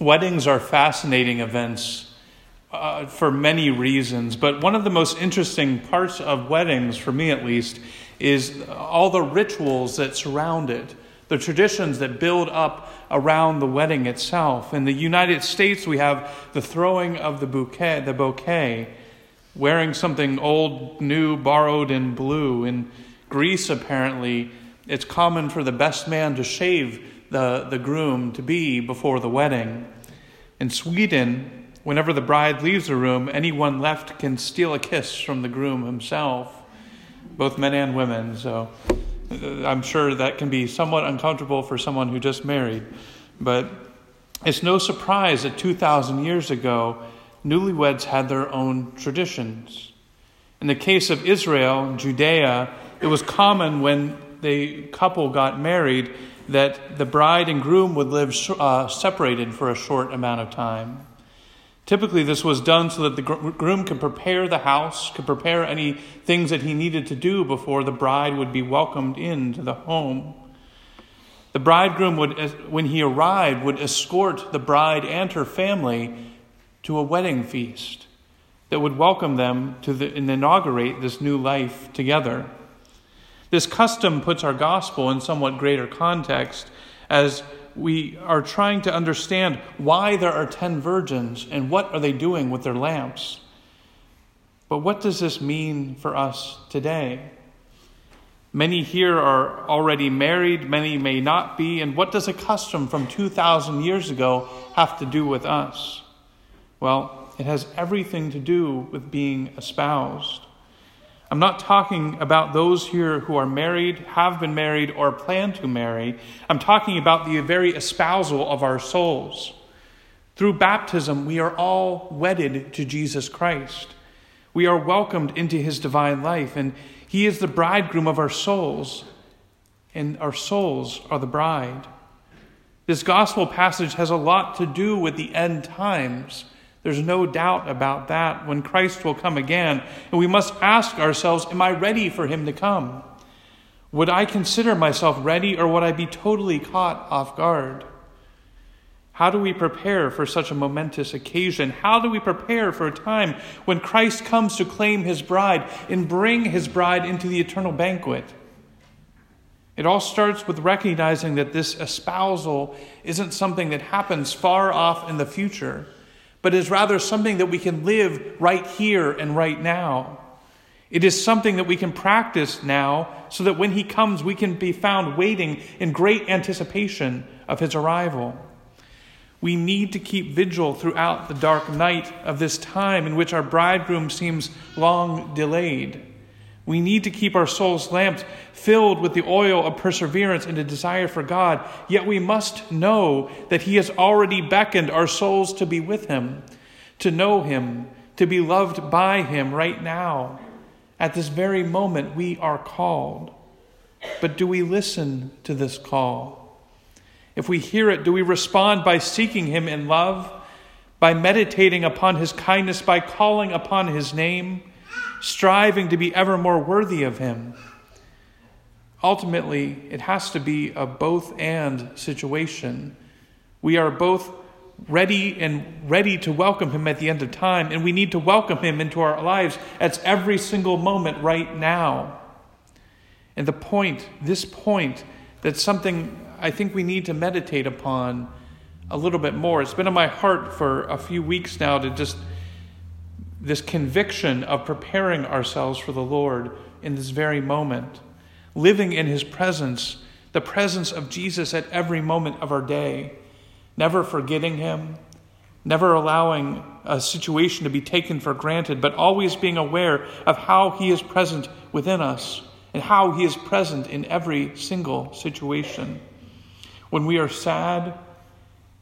Weddings are fascinating events uh, for many reasons, but one of the most interesting parts of weddings, for me at least, is all the rituals that surround it, the traditions that build up around the wedding itself. In the United States, we have the throwing of the bouquet, the bouquet, wearing something old, new, borrowed, and blue. In Greece, apparently, it's common for the best man to shave the, the groom to be before the wedding. In Sweden, whenever the bride leaves the room, anyone left can steal a kiss from the groom himself, both men and women. So uh, I'm sure that can be somewhat uncomfortable for someone who just married. But it's no surprise that 2,000 years ago, newlyweds had their own traditions. In the case of Israel, Judea, it was common when the couple got married that the bride and groom would live uh, separated for a short amount of time. Typically, this was done so that the groom could prepare the house, could prepare any things that he needed to do before the bride would be welcomed into the home. The bridegroom would, when he arrived, would escort the bride and her family to a wedding feast that would welcome them to the, and inaugurate this new life together. This custom puts our gospel in somewhat greater context as we are trying to understand why there are 10 virgins and what are they doing with their lamps. But what does this mean for us today? Many here are already married, many may not be, and what does a custom from 2,000 years ago have to do with us? Well, it has everything to do with being espoused. I'm not talking about those here who are married, have been married, or plan to marry. I'm talking about the very espousal of our souls. Through baptism, we are all wedded to Jesus Christ. We are welcomed into his divine life, and he is the bridegroom of our souls, and our souls are the bride. This gospel passage has a lot to do with the end times. There's no doubt about that when Christ will come again. And we must ask ourselves Am I ready for him to come? Would I consider myself ready or would I be totally caught off guard? How do we prepare for such a momentous occasion? How do we prepare for a time when Christ comes to claim his bride and bring his bride into the eternal banquet? It all starts with recognizing that this espousal isn't something that happens far off in the future but is rather something that we can live right here and right now. It is something that we can practice now so that when he comes, we can be found waiting in great anticipation of his arrival. We need to keep vigil throughout the dark night of this time in which our bridegroom seems long delayed. We need to keep our souls lamps filled with the oil of perseverance and a desire for God, yet we must know that He has already beckoned our souls to be with Him, to know Him, to be loved by Him right now. At this very moment, we are called. But do we listen to this call? If we hear it, do we respond by seeking Him in love, by meditating upon His kindness, by calling upon His name? Striving to be ever more worthy of Him. Ultimately, it has to be a both and situation. We are both ready and ready to welcome Him at the end of time, and we need to welcome Him into our lives at every single moment right now. And the point, this point, that's something I think we need to meditate upon a little bit more. It's been on my heart for a few weeks now to just this conviction of preparing ourselves for the Lord in this very moment, living in His presence, the presence of Jesus at every moment of our day, never forgetting Him, never allowing a situation to be taken for granted, but always being aware of how He is present within us and how He is present in every single situation. When we are sad,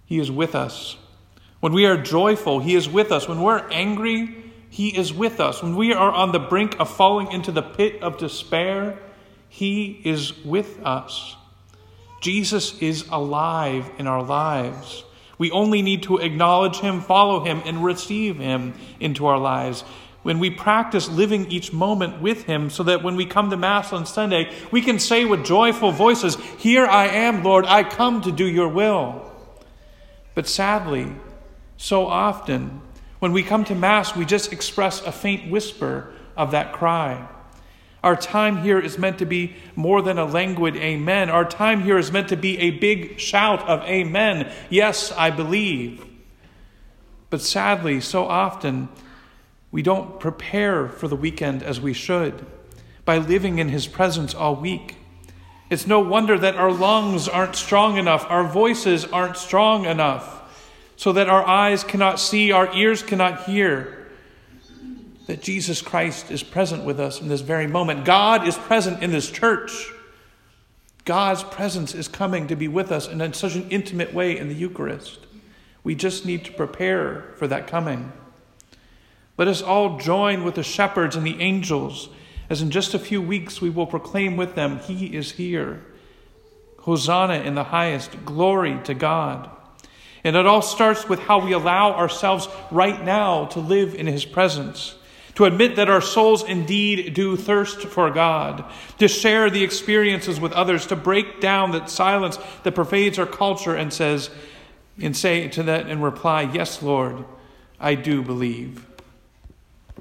He is with us. When we are joyful, He is with us. When we're angry, he is with us. When we are on the brink of falling into the pit of despair, He is with us. Jesus is alive in our lives. We only need to acknowledge Him, follow Him, and receive Him into our lives. When we practice living each moment with Him, so that when we come to Mass on Sunday, we can say with joyful voices, Here I am, Lord, I come to do your will. But sadly, so often, when we come to Mass, we just express a faint whisper of that cry. Our time here is meant to be more than a languid amen. Our time here is meant to be a big shout of amen. Yes, I believe. But sadly, so often, we don't prepare for the weekend as we should by living in His presence all week. It's no wonder that our lungs aren't strong enough, our voices aren't strong enough, so that our eyes cannot see, our ears cannot hear that Jesus Christ is present with us in this very moment. God is present in this church. God's presence is coming to be with us in such an intimate way in the Eucharist. We just need to prepare for that coming. Let us all join with the shepherds and the angels, as in just a few weeks we will proclaim with them, He is here. Hosanna in the highest, glory to God. And it all starts with how we allow ourselves right now to live in His presence to admit that our souls indeed do thirst for God, to share the experiences with others, to break down that silence that pervades our culture and says, and say to that in reply, Yes, Lord, I do believe.